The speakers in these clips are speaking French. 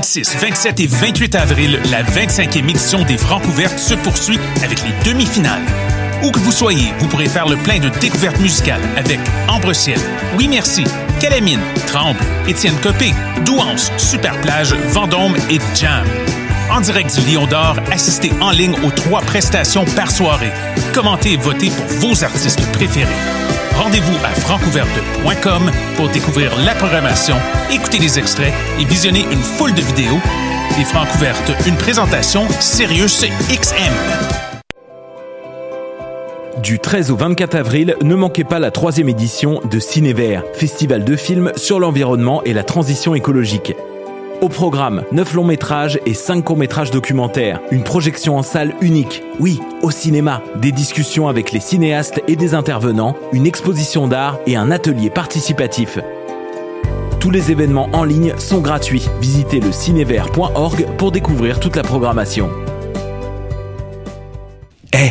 26, 27 et 28 avril, la 25e édition des Francs ouvertes se poursuit avec les demi-finales. Où que vous soyez, vous pourrez faire le plein de découvertes musicales avec Ambre Ciel, Oui Merci, Calamine, Tremble, Étienne Copé, Douance, Superplage, Vendôme et Jam. En direct du Lion d'Or, assistez en ligne aux trois prestations par soirée. Commentez et votez pour vos artistes préférés. Rendez-vous à francouverte.com pour découvrir la programmation, écouter les extraits et visionner une foule de vidéos. Les Francouvertes, une présentation Sirius XM. Du 13 au 24 avril, ne manquez pas la troisième édition de Cinévert, festival de films sur l'environnement et la transition écologique. Au programme, 9 longs métrages et 5 courts métrages documentaires. Une projection en salle unique. Oui, au cinéma. Des discussions avec les cinéastes et des intervenants, une exposition d'art et un atelier participatif. Tous les événements en ligne sont gratuits. Visitez le cinévert.org pour découvrir toute la programmation. Eh,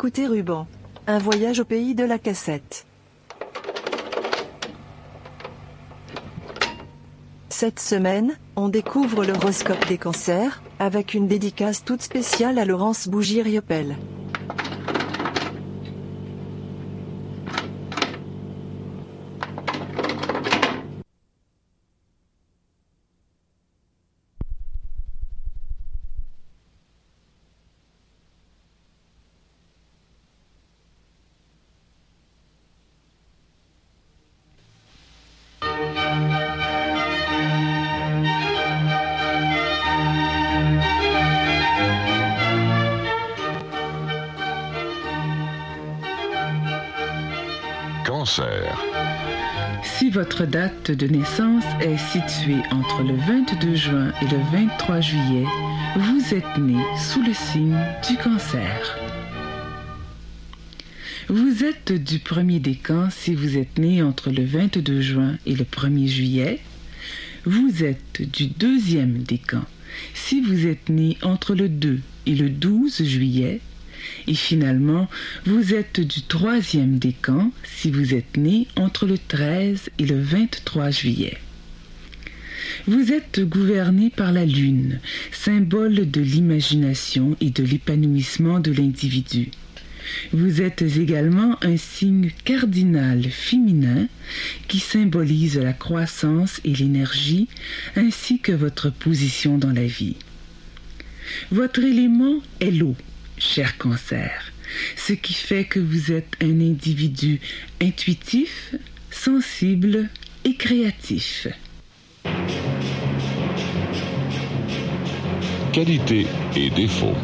Vous écoutez Ruban. Un voyage au pays de la cassette. Cette semaine, on découvre l'horoscope des cancers, avec une dédicace toute spéciale à Laurence Bougie-Riopel. Si votre date de naissance est située entre le 22 juin et le 23 juillet, vous êtes né sous le signe du cancer. Vous êtes du premier décan si vous êtes né entre le 22 juin et le 1er juillet. Vous êtes du deuxième décan si vous êtes né entre le 2 et le 12 juillet. Et finalement, vous êtes du troisième décan si vous êtes né entre le 13 et le 23 juillet. Vous êtes gouverné par la Lune, symbole de l'imagination et de l'épanouissement de l'individu. Vous êtes également un signe cardinal féminin qui symbolise la croissance et l'énergie ainsi que votre position dans la vie. Votre élément est l'eau, cher cancer, ce qui fait que vous êtes un individu intuitif, sensible et créatif. Qualité et défaut.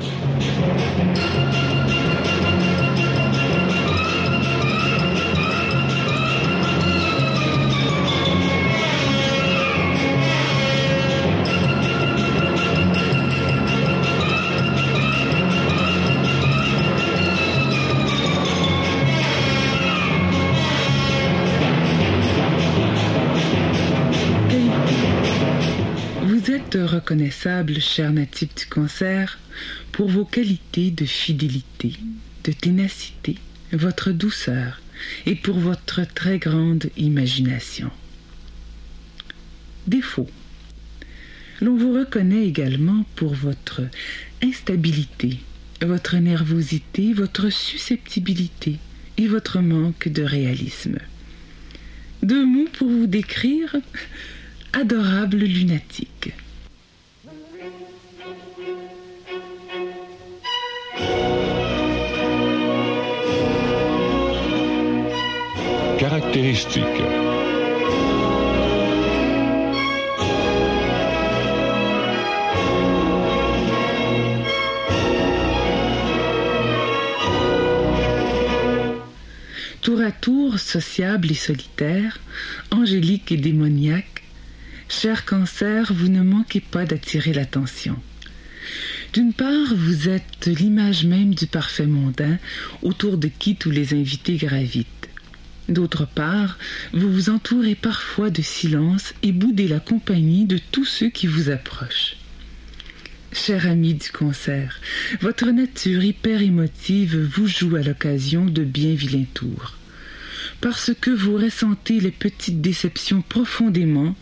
Reconnaissable, cher natif du cancer, pour vos qualités de fidélité, de ténacité, votre douceur et pour votre très grande imagination. Défaut. L'on vous reconnaît également pour votre instabilité, votre nervosité, votre susceptibilité et votre manque de réalisme. Deux mots pour vous décrire adorable lunatique. Caractéristiques. toujours sociable et solitaire, angélique et démoniaque, cher cancer, vous ne manquez pas d'attirer l'attention. D'une part, vous êtes l'image même du parfait mondain autour de qui tous les invités gravitent. D'autre part, vous vous entourez parfois de silence et boudez la compagnie de tous ceux qui vous approchent. Cher ami du concert, votre nature hyper émotive vous joue à l'occasion de bien vilains tours. Parce que vous ressentez les petites déceptions profondément,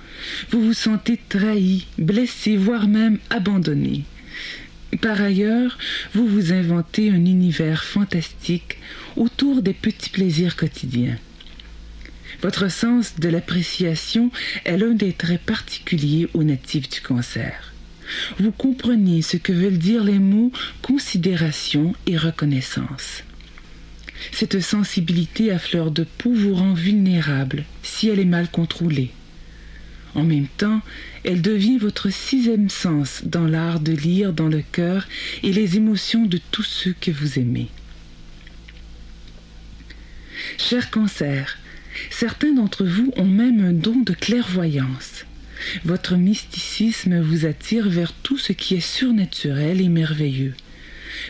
vous vous sentez trahi, blessé, voire même abandonné. Par ailleurs, vous vous inventez un univers fantastique autour des petits plaisirs quotidiens. Votre sens de l'appréciation est l'un des traits particuliers aux natifs du cancer. Vous comprenez ce que veulent dire les mots considération et reconnaissance. Cette sensibilité à fleur de peau vous rend vulnérable si elle est mal contrôlée. En même temps, elle devient votre sixième sens dans l'art de lire dans le cœur et les émotions de tous ceux que vous aimez. Cher cancer, Certains d'entre vous ont même un don de clairvoyance. Votre mysticisme vous attire vers tout ce qui est surnaturel et merveilleux.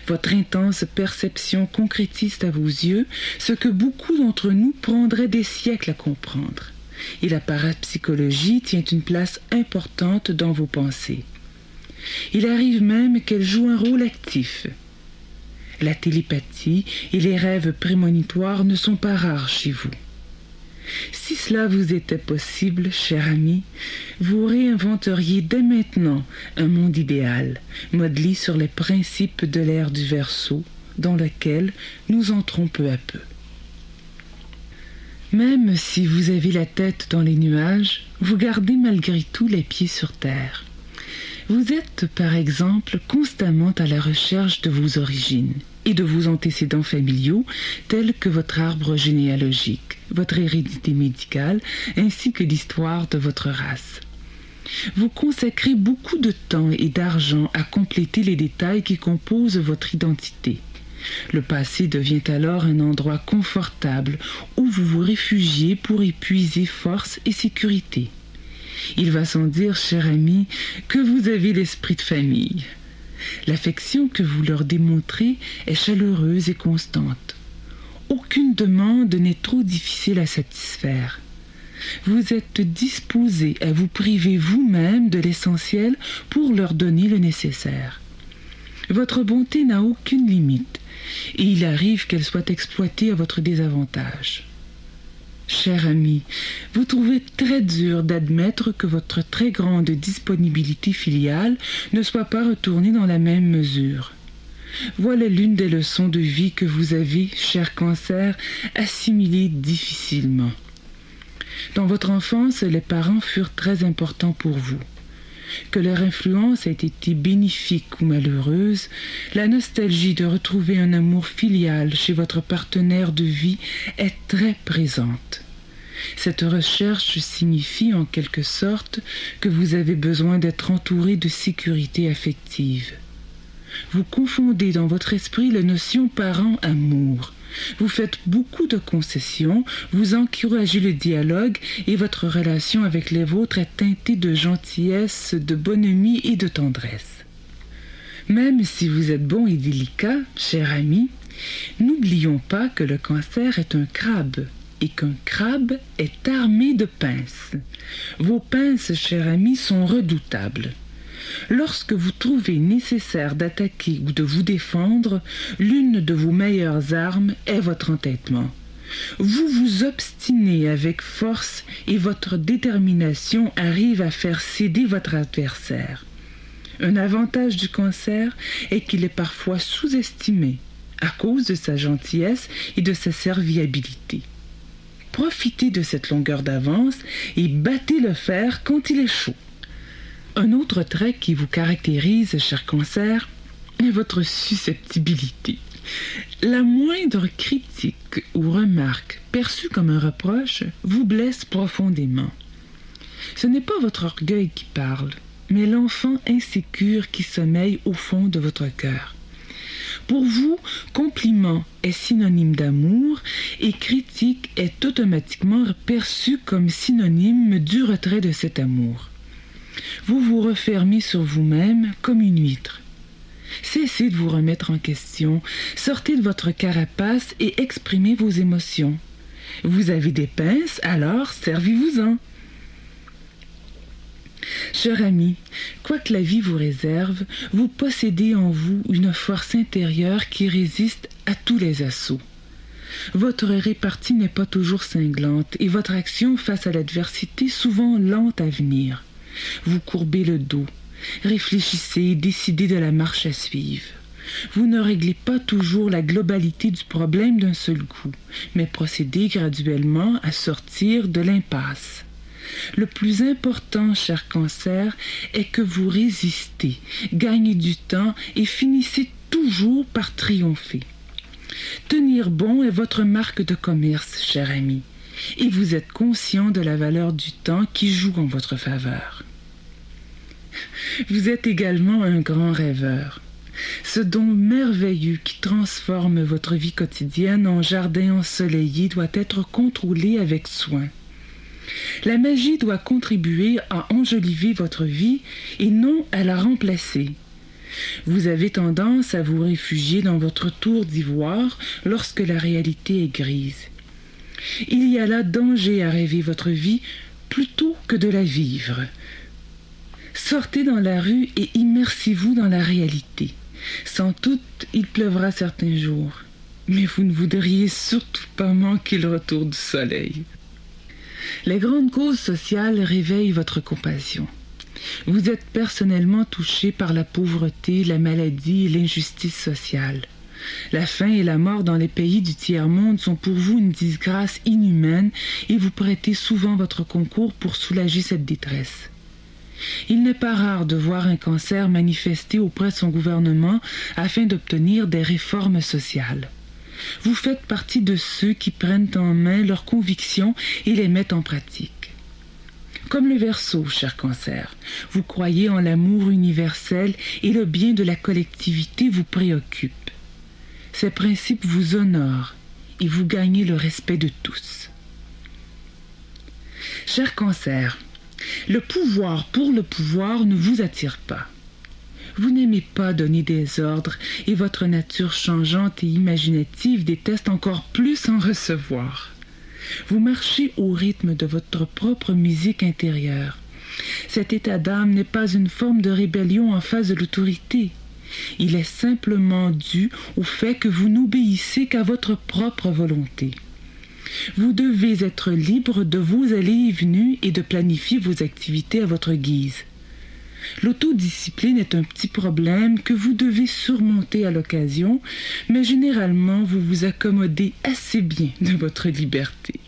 Votre intense perception concrétise à vos yeux ce que beaucoup d'entre nous prendraient des siècles à comprendre. Et la parapsychologie tient une place importante dans vos pensées. Il arrive même qu'elle joue un rôle actif. La télépathie et les rêves prémonitoires ne sont pas rares chez vous. Si cela vous était possible, cher ami, vous réinventeriez dès maintenant un monde idéal, modelé sur les principes de l'ère du Verseau, dans lequel nous entrons peu à peu. Même si vous avez la tête dans les nuages, vous gardez malgré tout les pieds sur terre. Vous êtes, par exemple, constamment à la recherche de vos origines et de vos antécédents familiaux, tels que votre arbre généalogique, votre hérédité médicale, ainsi que l'histoire de votre race. Vous consacrez beaucoup de temps et d'argent à compléter les détails qui composent votre identité. Le passé devient alors un endroit confortable où vous vous réfugiez pour épuiser force et sécurité. Il va sans dire, cher ami, que vous avez l'esprit de famille. L'affection que vous leur démontrez est chaleureuse et constante. Aucune demande n'est trop difficile à satisfaire. Vous êtes disposé à vous priver vous-même de l'essentiel pour leur donner le nécessaire. Votre bonté n'a aucune limite, et il arrive qu'elle soit exploitée à votre désavantage. Cher ami, vous trouvez très dur d'admettre que votre très grande disponibilité filiale ne soit pas retournée dans la même mesure. Voilà l'une des leçons de vie que vous avez, cher cancer, assimilées difficilement. Dans votre enfance, les parents furent très importants pour vous. Que leur influence ait été bénéfique ou malheureuse, la nostalgie de retrouver un amour filial chez votre partenaire de vie est très présente. Cette recherche signifie en quelque sorte que vous avez besoin d'être entouré de sécurité affective. Vous confondez dans votre esprit la notion parent-amour. Vous faites beaucoup de concessions, vous encouragez le dialogue et votre relation avec les vôtres est teintée de gentillesse, de bonhomie et de tendresse. Même si vous êtes bon et délicat, cher ami, n'oublions pas que le cancer est un crabe et qu'un crabe est armé de pinces. Vos pinces, cher ami, sont redoutables. Lorsque vous trouvez nécessaire d'attaquer ou de vous défendre, l'une de vos meilleures armes est votre entêtement. Vous vous obstinez avec force et votre détermination arrive à faire céder votre adversaire. Un avantage du cancer est qu'il est parfois sous-estimé à cause de sa gentillesse et de sa serviabilité. Profitez de cette longueur d'avance et battez le fer quand il est chaud. Un autre trait qui vous caractérise, cher cancer, est votre susceptibilité. La moindre critique ou remarque perçue comme un reproche vous blesse profondément. Ce n'est pas votre orgueil qui parle, mais l'enfant insécure qui sommeille au fond de votre cœur. Pour vous, compliment est synonyme d'amour et critique est automatiquement perçu comme synonyme du retrait de cet amour. Vous vous refermez sur vous-même comme une huître. Cessez de vous remettre en question, sortez de votre carapace et exprimez vos émotions. Vous avez des pinces, alors servez-vous-en. Cher ami, quoi que la vie vous réserve, vous possédez en vous une force intérieure qui résiste à tous les assauts. Votre répartie n'est pas toujours cinglante et votre action face à l'adversité souvent lente à venir. Vous courbez le dos, réfléchissez et décidez de la marche à suivre. Vous ne réglez pas toujours la globalité du problème d'un seul coup, mais procédez graduellement à sortir de l'impasse. Le plus important, cher cancer, est que vous résistez, gagnez du temps et finissez toujours par triompher. Tenir bon est votre marque de commerce, cher ami, et vous êtes conscient de la valeur du temps qui joue en votre faveur. Vous êtes également un grand rêveur. Ce don merveilleux qui transforme votre vie quotidienne en jardin ensoleillé doit être contrôlé avec soin. La magie doit contribuer à enjoliver votre vie et non à la remplacer. Vous avez tendance à vous réfugier dans votre tour d'ivoire lorsque la réalité est grise. Il y a là danger à rêver votre vie plutôt que de la vivre. Sortez dans la rue et immersez-vous dans la réalité. Sans doute, il pleuvra certains jours, mais vous ne voudriez surtout pas manquer le retour du soleil. Les grandes causes sociales réveillent votre compassion. Vous êtes personnellement touché par la pauvreté, la maladie et l'injustice sociale. La faim et la mort dans les pays du tiers-monde sont pour vous une disgrâce inhumaine et vous prêtez souvent votre concours pour soulager cette détresse. Il n'est pas rare de voir un cancer manifester auprès de son gouvernement afin d'obtenir des réformes sociales. Vous faites partie de ceux qui prennent en main leurs convictions et les mettent en pratique. Comme le Verseau, cher cancer, vous croyez en l'amour universel et le bien de la collectivité vous préoccupe. Ces principes vous honorent et vous gagnez le respect de tous. Cher cancer, le pouvoir pour le pouvoir ne vous attire pas. Vous n'aimez pas donner des ordres et votre nature changeante et imaginative déteste encore plus en recevoir. Vous marchez au rythme de votre propre musique intérieure. Cet état d'âme n'est pas une forme de rébellion en face de l'autorité. Il est simplement dû au fait que vous n'obéissez qu'à votre propre volonté. Vous devez être libre de vos allées et venues et de planifier vos activités à votre guise. L'autodiscipline est un petit problème que vous devez surmonter à l'occasion, mais généralement vous vous accommodez assez bien de votre liberté.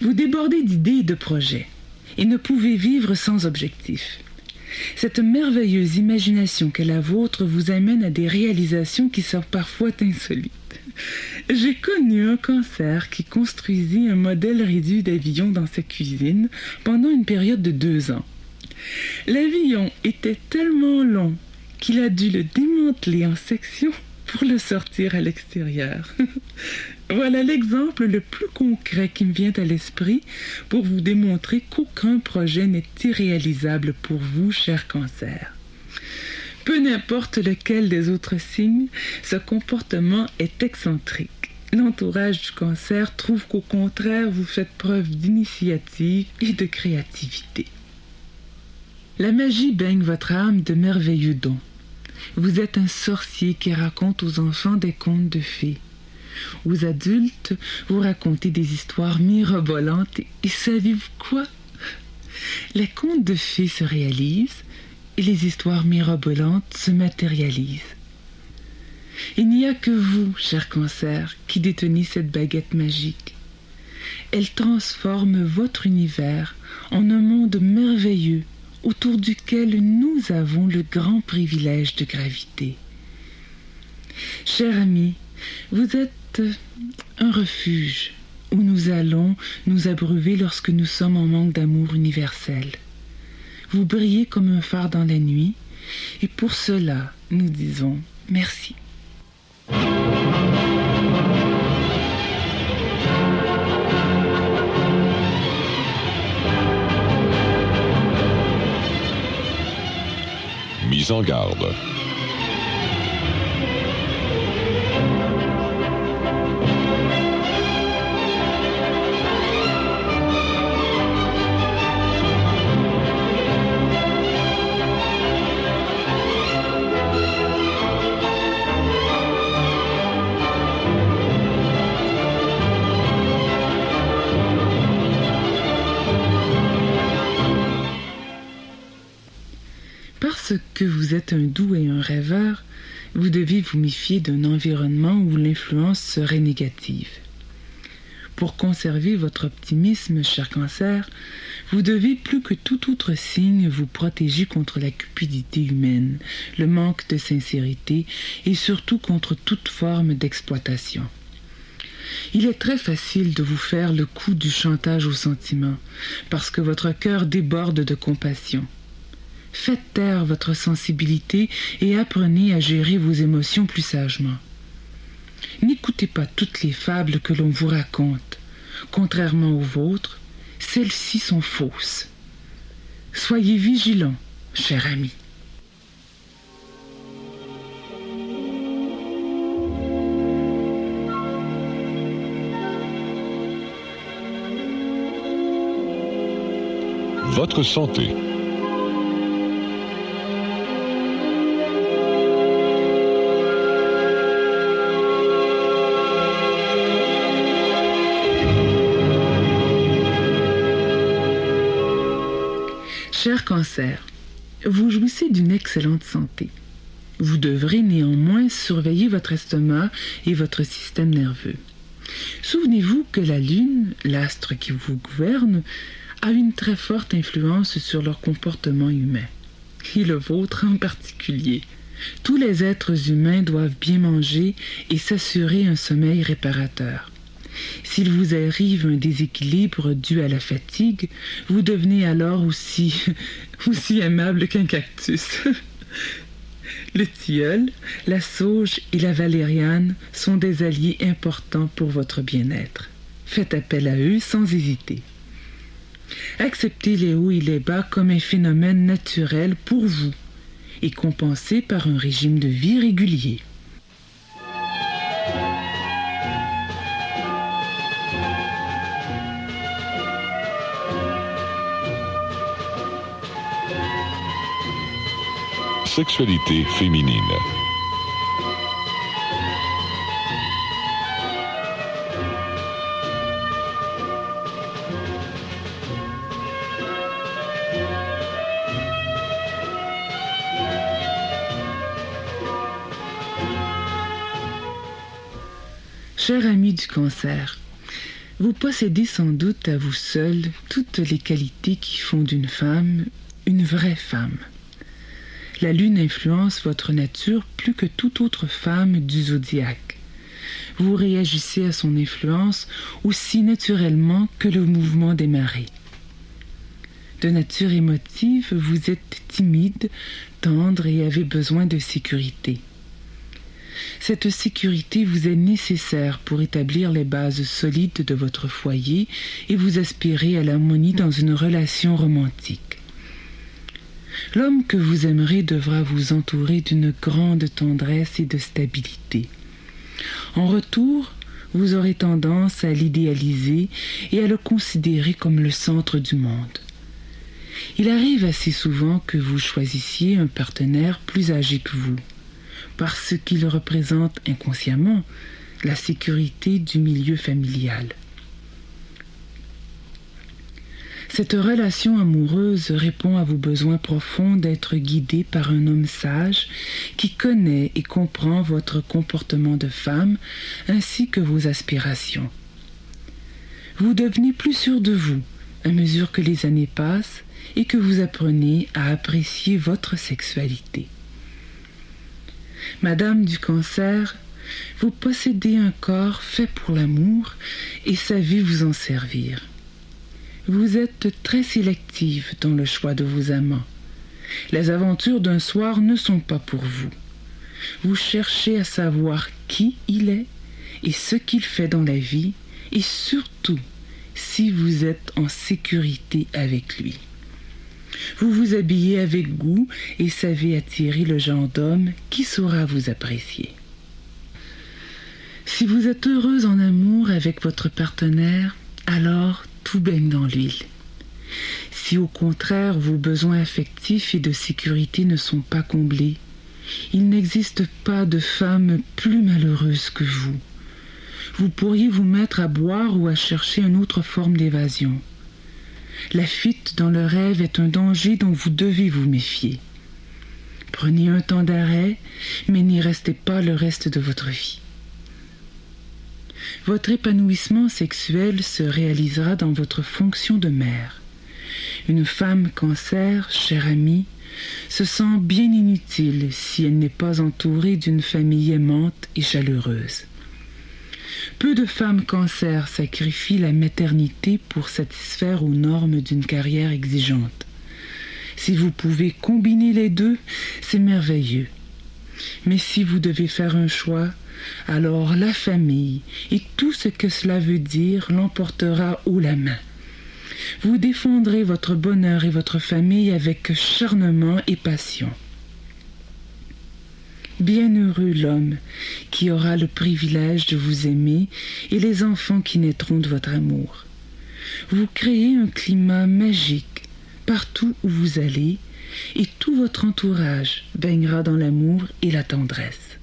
Vous débordez d'idées et de projets et ne pouvez vivre sans objectif. Cette merveilleuse imagination qu'est la vôtre vous amène à des réalisations qui sont parfois insolites. J'ai connu un cancer qui construisit un modèle réduit d'avion dans sa cuisine pendant une période de deux ans. L'avion était tellement long qu'il a dû le démanteler en sections pour le sortir à l'extérieur. voilà l'exemple le plus concret qui me vient à l'esprit pour vous démontrer qu'aucun projet n'est irréalisable pour vous, cher cancer. Peu n'importe lequel des autres signes, ce comportement est excentrique. L'entourage du cancer trouve qu'au contraire, vous faites preuve d'initiative et de créativité. La magie baigne votre âme de merveilleux dons. Vous êtes un sorcier qui raconte aux enfants des contes de fées. Aux adultes, vous racontez des histoires mirobolantes et savez-vous quoi? Les contes de fées se réalisent et les histoires mirobolantes se matérialisent. Il n'y a que vous, cher cancer, qui détenez cette baguette magique. Elle transforme votre univers en un monde merveilleux autour duquel nous avons le grand privilège de graviter. Cher ami, vous êtes un refuge où nous allons nous abreuver lorsque nous sommes en manque d'amour universel. Vous brillez comme un phare dans la nuit Et pour cela, nous disons merci. Mise en garde. Parce que vous êtes un doux et un rêveur, vous devez vous méfier d'un environnement où l'influence serait négative. Pour conserver votre optimisme, cher cancer, vous devez plus que tout autre signe vous protéger contre la cupidité humaine, le manque de sincérité et surtout contre toute forme d'exploitation. Il est très facile de vous faire le coup du chantage au sentiment, parce que votre cœur déborde de compassion. Faites taire votre sensibilité et apprenez à gérer vos émotions plus sagement. N'écoutez pas toutes les fables que l'on vous raconte. Contrairement aux vôtres, celles-ci sont fausses. Soyez vigilants, cher ami. Votre santé. Vous jouissez d'une excellente santé. Vous devrez néanmoins surveiller votre estomac et votre système nerveux. Souvenez-vous que la Lune, l'astre qui vous gouverne, a une très forte influence sur leur comportement humain, et le vôtre en particulier. Tous les êtres humains doivent bien manger et s'assurer un sommeil réparateur. S'il vous arrive un déséquilibre dû à la fatigue, vous devenez alors aussi, aussi aimable qu'un cactus. Le tilleul, la sauge et la valériane sont des alliés importants pour votre bien-être. Faites appel à eux sans hésiter. Acceptez les hauts et les bas comme un phénomène naturel pour vous et compensez par un régime de vie régulier. Sexualité féminine. Cher ami du cancer, vous possédez sans doute à vous seul toutes les qualités qui font d'une femme une vraie femme. La lune influence votre nature plus que toute autre femme du zodiaque. Vous réagissez à son influence aussi naturellement que le mouvement des marées. De nature émotive, vous êtes timide, tendre et avez besoin de sécurité. Cette sécurité vous est nécessaire pour établir les bases solides de votre foyer et vous aspirer à l'harmonie dans une relation romantique. L'homme que vous aimerez devra vous entourer d'une grande tendresse et de stabilité. En retour, vous aurez tendance à l'idéaliser et à le considérer comme le centre du monde. Il arrive assez souvent que vous choisissiez un partenaire plus âgé que vous, parce qu'il représente inconsciemment la sécurité du milieu familial. Cette relation amoureuse répond à vos besoins profonds d'être guidé par un homme sage qui connaît et comprend votre comportement de femme ainsi que vos aspirations. Vous devenez plus sûr de vous à mesure que les années passent et que vous apprenez à apprécier votre sexualité. Madame du cancer, vous possédez un corps fait pour l'amour et savez vous en servir. Vous êtes très sélective dans le choix de vos amants. Les aventures d'un soir ne sont pas pour vous. Vous cherchez à savoir qui il est et ce qu'il fait dans la vie et surtout si vous êtes en sécurité avec lui. Vous vous habillez avec goût et savez attirer le genre d'homme qui saura vous apprécier. Si vous êtes heureuse en amour avec votre partenaire, alors tout baigne dans l'huile. Si au contraire vos besoins affectifs et de sécurité ne sont pas comblés, il n'existe pas de femme plus malheureuse que vous. Vous pourriez vous mettre à boire ou à chercher une autre forme d'évasion. La fuite dans le rêve est un danger dont vous devez vous méfier. Prenez un temps d'arrêt, mais n'y restez pas le reste de votre vie. Votre épanouissement sexuel se réalisera dans votre fonction de mère. Une femme cancer, chère amie, se sent bien inutile si elle n'est pas entourée d'une famille aimante et chaleureuse. Peu de femmes cancer sacrifient la maternité pour satisfaire aux normes d'une carrière exigeante. Si vous pouvez combiner les deux, c'est merveilleux. Mais si vous devez faire un choix, alors la famille et tout ce que cela veut dire l'emportera haut la main. Vous défendrez votre bonheur et votre famille avec charnement et passion. Bienheureux l'homme qui aura le privilège de vous aimer et les enfants qui naîtront de votre amour. Vous créez un climat magique partout où vous allez et tout votre entourage baignera dans l'amour et la tendresse.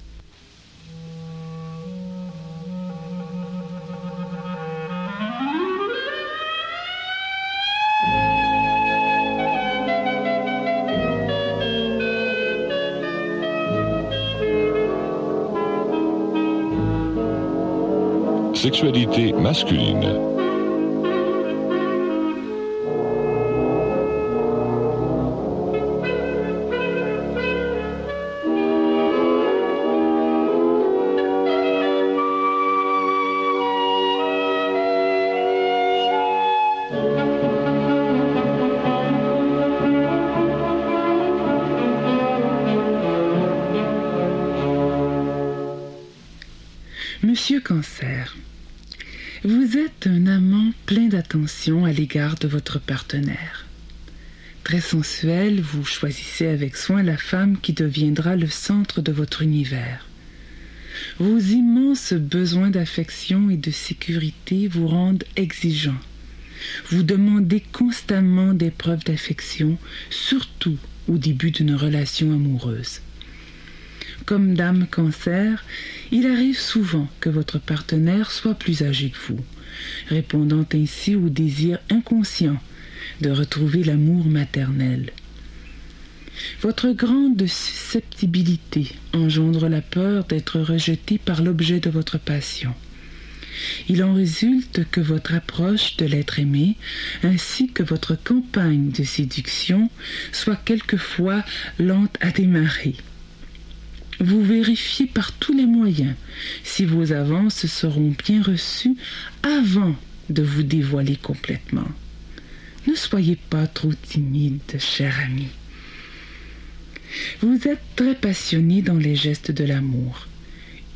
Sexualité masculine. Monsieur Cancer, vous êtes un amant plein d'attention à l'égard de votre partenaire. Très sensuel, vous choisissez avec soin la femme qui deviendra le centre de votre univers. Vos immenses besoins d'affection et de sécurité vous rendent exigeant. Vous demandez constamment des preuves d'affection, surtout au début d'une relation amoureuse. Comme dame cancer, il arrive souvent que votre partenaire soit plus âgé que vous, répondant ainsi au désir inconscient de retrouver l'amour maternel. Votre grande susceptibilité engendre la peur d'être rejeté par l'objet de votre passion. Il en résulte que votre approche de l'être aimé, ainsi que votre campagne de séduction, soit quelquefois lente à démarrer. Vous vérifiez par tous les moyens si vos avances seront bien reçues avant de vous dévoiler complètement. Ne soyez pas trop timide, cher ami. Vous êtes très passionné dans les gestes de l'amour.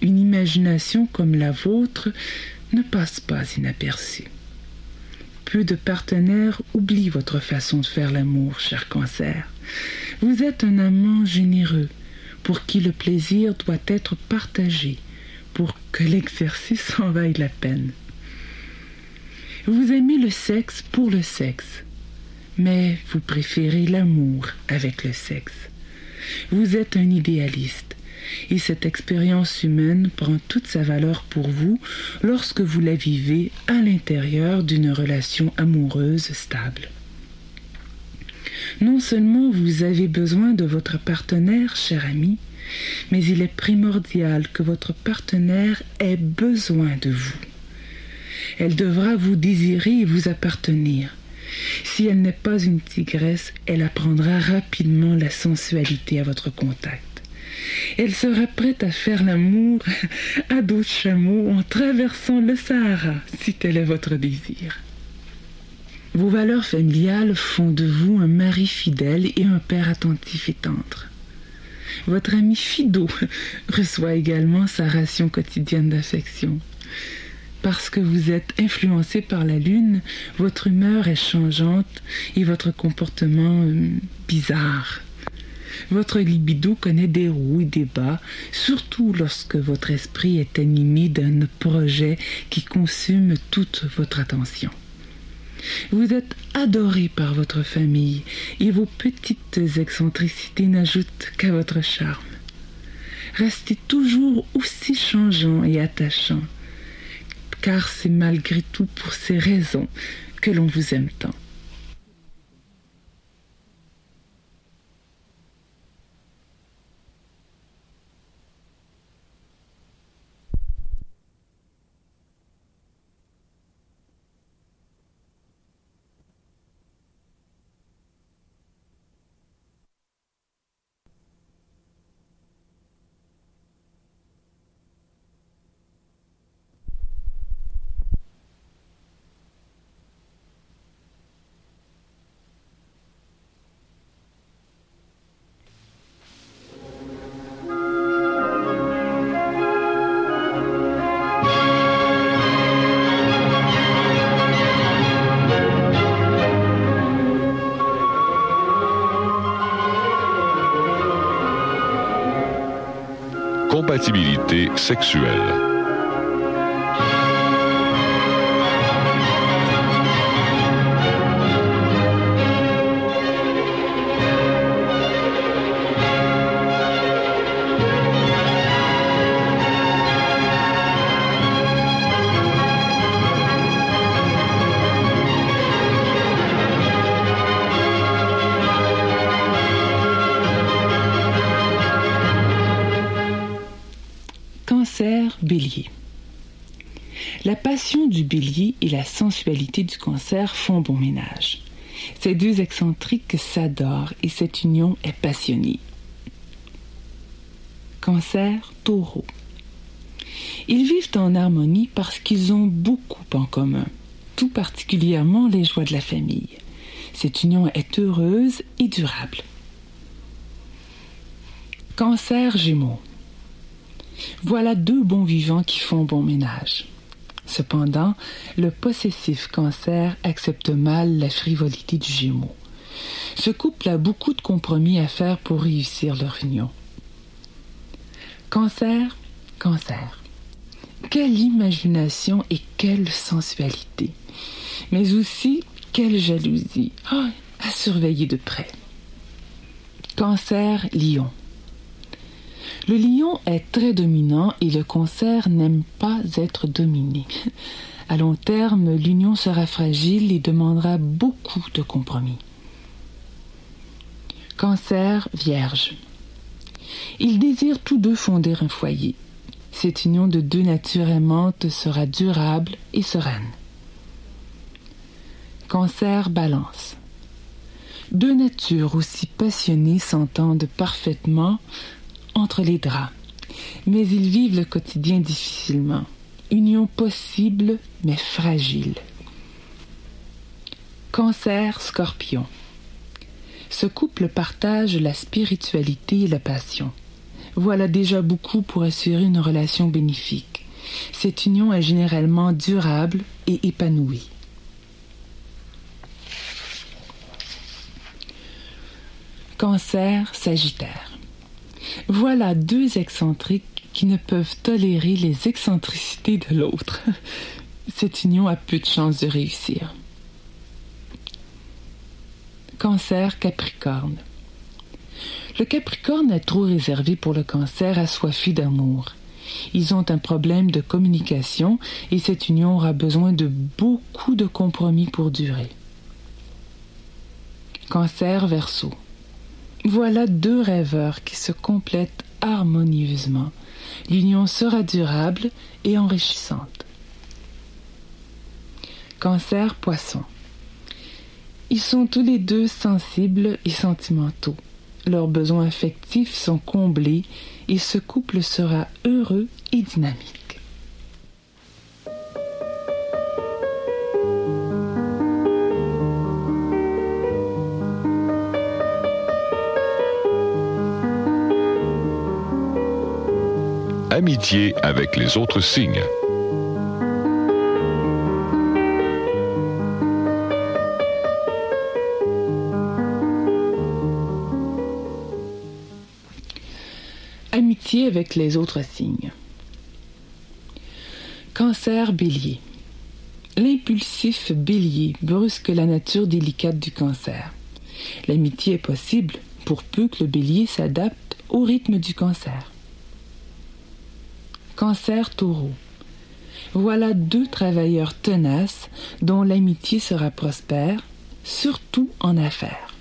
Une imagination comme la vôtre ne passe pas inaperçue. Peu de partenaires oublient votre façon de faire l'amour, cher cancer. Vous êtes un amant généreux, pour qui le plaisir doit être partagé, pour que l'exercice en vaille la peine. Vous aimez le sexe pour le sexe, mais vous préférez l'amour avec le sexe. Vous êtes un idéaliste, et cette expérience humaine prend toute sa valeur pour vous lorsque vous la vivez à l'intérieur d'une relation amoureuse stable. Non seulement vous avez besoin de votre partenaire, cher ami, mais il est primordial que votre partenaire ait besoin de vous. Elle devra vous désirer et vous appartenir. Si elle n'est pas une tigresse, elle apprendra rapidement la sensualité à votre contact. Elle sera prête à faire l'amour à d'autres chameaux en traversant le Sahara, si tel est votre désir. Vos valeurs familiales font de vous un mari fidèle et un père attentif et tendre. Votre ami Fido reçoit également sa ration quotidienne d'affection. Parce que vous êtes influencé par la lune, votre humeur est changeante et votre comportement euh, bizarre. Votre libido connaît des hauts et des bas, surtout lorsque votre esprit est animé d'un projet qui consume toute votre attention. Vous êtes adoré par votre famille et vos petites excentricités n'ajoutent qu'à votre charme. Restez toujours aussi changeant et attachant, car c'est malgré tout pour ces raisons que l'on vous aime tant. Compatibilité sexuelle. Et la sensualité du cancer font bon ménage. Ces deux excentriques s'adorent et cette union est passionnée. Cancer taureau. Ils vivent en harmonie parce qu'ils ont beaucoup en commun, tout particulièrement les joies de la famille. Cette union est heureuse et durable. Cancer gémeaux. Voilà deux bons vivants qui font bon ménage. Cependant, le possessif cancer accepte mal la frivolité du Gémeaux. Ce couple a beaucoup de compromis à faire pour réussir leur union. Cancer, cancer. Quelle imagination et quelle sensualité. Mais aussi quelle jalousie. Ah, à surveiller de près. Cancer, lion. Le lion est très dominant et le cancer n'aime pas être dominé. À long terme, l'union sera fragile et demandera beaucoup de compromis. Cancer vierge. Ils désirent tous deux fonder un foyer. Cette union de deux natures aimantes sera durable et sereine. Cancer balance. Deux natures aussi passionnées s'entendent parfaitement entre les draps. Mais ils vivent le quotidien difficilement. Union possible, mais fragile. Cancer scorpion. Ce couple partage la spiritualité et la passion. Voilà déjà beaucoup pour assurer une relation bénéfique. Cette union est généralement durable et épanouie. Cancer Sagittaire. Voilà deux excentriques qui ne peuvent tolérer les excentricités de l'autre. Cette union a peu de chances de réussir. Cancer Capricorne. Le Capricorne est trop réservé pour le cancer assoiffé d'amour. Ils ont un problème de communication et cette union aura besoin de beaucoup de compromis pour durer. Cancer Verseau. Voilà deux rêveurs qui se complètent harmonieusement. L'union sera durable et enrichissante. Cancer Poisson. Ils sont tous les deux sensibles et sentimentaux. Leurs besoins affectifs sont comblés et ce couple sera heureux et dynamique. Amitié avec les autres signes. Amitié avec les autres signes. Cancer bélier. L'impulsif bélier brusque la nature délicate du cancer. L'amitié est possible pour peu que le bélier s'adapte au rythme du cancer. Cancer taureau. Voilà deux travailleurs tenaces dont l'amitié sera prospère, surtout en affaires.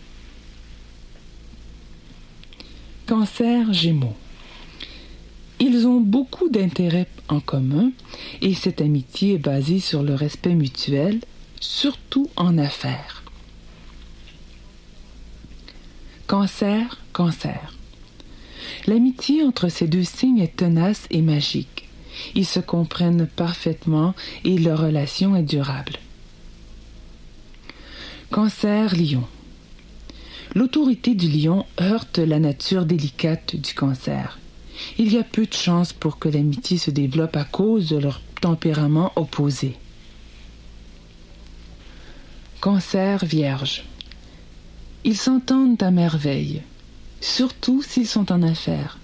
Cancer gémeaux. Ils ont beaucoup d'intérêts en commun et cette amitié est basée sur le respect mutuel, surtout en affaires. Cancer, cancer. L'amitié entre ces deux signes est tenace et magique. Ils se comprennent parfaitement et leur relation est durable. Cancer, lion. L'autorité du lion heurte la nature délicate du cancer. Il y a peu de chances pour que l'amitié se développe à cause de leur tempérament opposé. Cancer vierge. Ils s'entendent à merveille, surtout s'ils sont en affaires.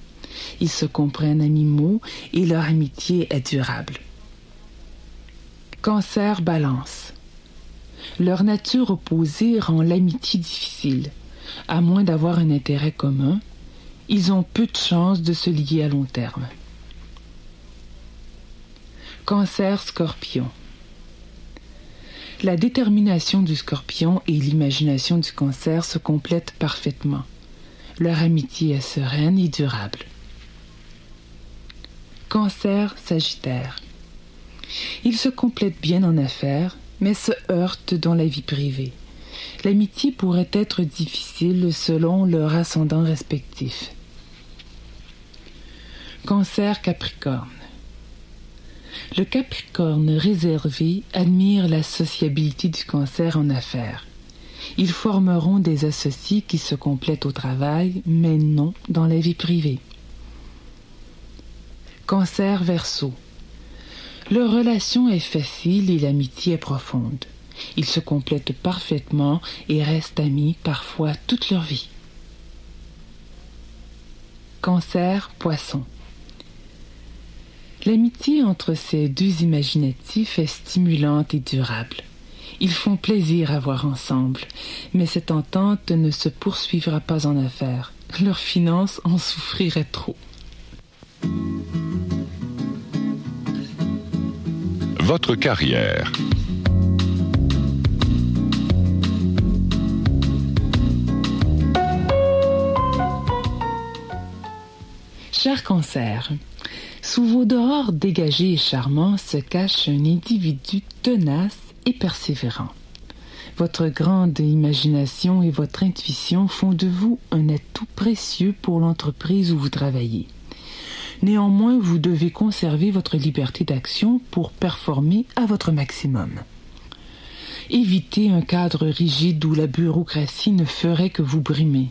Ils se comprennent à mi-mot et leur amitié est durable. Cancer balance. Leur nature opposée rend l'amitié difficile. À moins d'avoir un intérêt commun, ils ont peu de chances de se lier à long terme. Cancer scorpion. La détermination du scorpion et l'imagination du cancer se complètent parfaitement. Leur amitié est sereine et durable. Cancer sagittaire. Ils se complètent bien en affaires, mais se heurtent dans la vie privée. L'amitié pourrait être difficile selon leur ascendant respectif. Cancer Capricorne. Le Capricorne réservé admire la sociabilité du cancer en affaires. Ils formeront des associés qui se complètent au travail, mais non dans la vie privée. Cancer Verseau. Leur relation est facile et l'amitié est profonde. Ils se complètent parfaitement et restent amis parfois toute leur vie. Cancer Poisson. L'amitié entre ces deux imaginatifs est stimulante et durable. Ils font plaisir à voir ensemble, mais cette entente ne se poursuivra pas en affaires. Leurs finances en souffriraient trop. Votre carrière. Cher cancer, sous vos dehors dégagés et charmants se cache un individu tenace et persévérant. Votre grande imagination et votre intuition font de vous un atout précieux pour l'entreprise où vous travaillez. Néanmoins, vous devez conserver votre liberté d'action pour performer à votre maximum. Évitez un cadre rigide où la bureaucratie ne ferait que vous brimer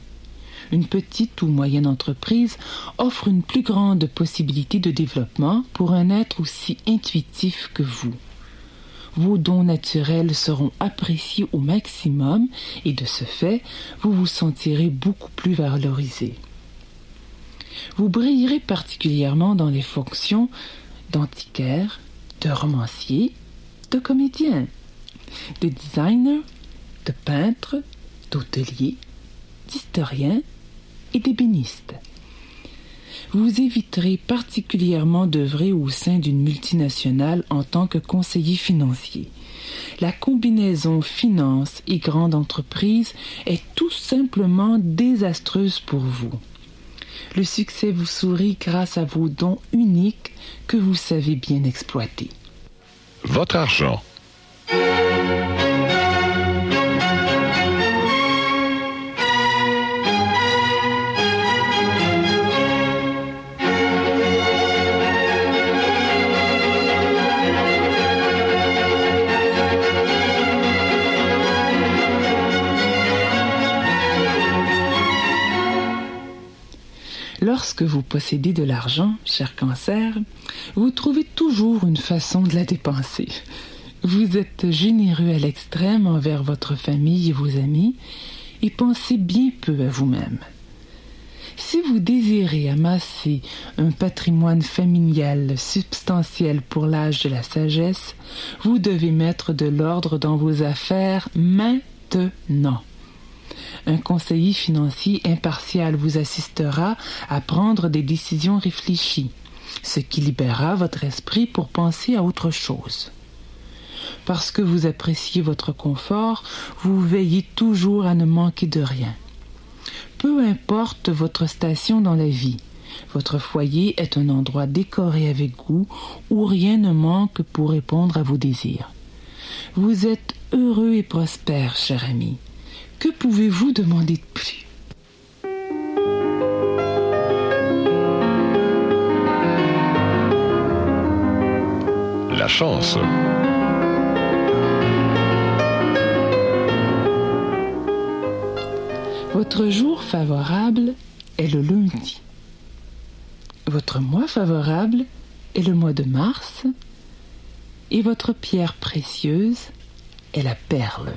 une petite ou moyenne entreprise offre une plus grande possibilité de développement pour un être aussi intuitif que vous. Vos dons naturels seront appréciés au maximum et de ce fait, vous vous sentirez beaucoup plus valorisé. Vous brillerez particulièrement dans les fonctions d'antiquaire, de romancier, de comédien, de designer, de peintre, d'hôtelier, d'historien, et d'ébénistes. Vous éviterez particulièrement d'œuvrer au sein d'une multinationale en tant que conseiller financier. La combinaison finance et grande entreprise est tout simplement désastreuse pour vous. Le succès vous sourit grâce à vos dons uniques que vous savez bien exploiter. Votre argent. Lorsque vous possédez de l'argent, cher cancer, vous trouvez toujours une façon de la dépenser. Vous êtes généreux à l'extrême envers votre famille et vos amis et pensez bien peu à vous-même. Si vous désirez amasser un patrimoine familial substantiel pour l'âge de la sagesse, vous devez mettre de l'ordre dans vos affaires maintenant. Un conseiller financier impartial vous assistera à prendre des décisions réfléchies, ce qui libérera votre esprit pour penser à autre chose. Parce que vous appréciez votre confort, vous veillez toujours à ne manquer de rien. Peu importe votre station dans la vie, votre foyer est un endroit décoré avec goût où rien ne manque pour répondre à vos désirs. Vous êtes heureux et prospère, cher ami. Que pouvez-vous demander de plus? La chance. Votre jour favorable est le lundi. Votre mois favorable est le mois de mars. Et votre pierre précieuse est la perle.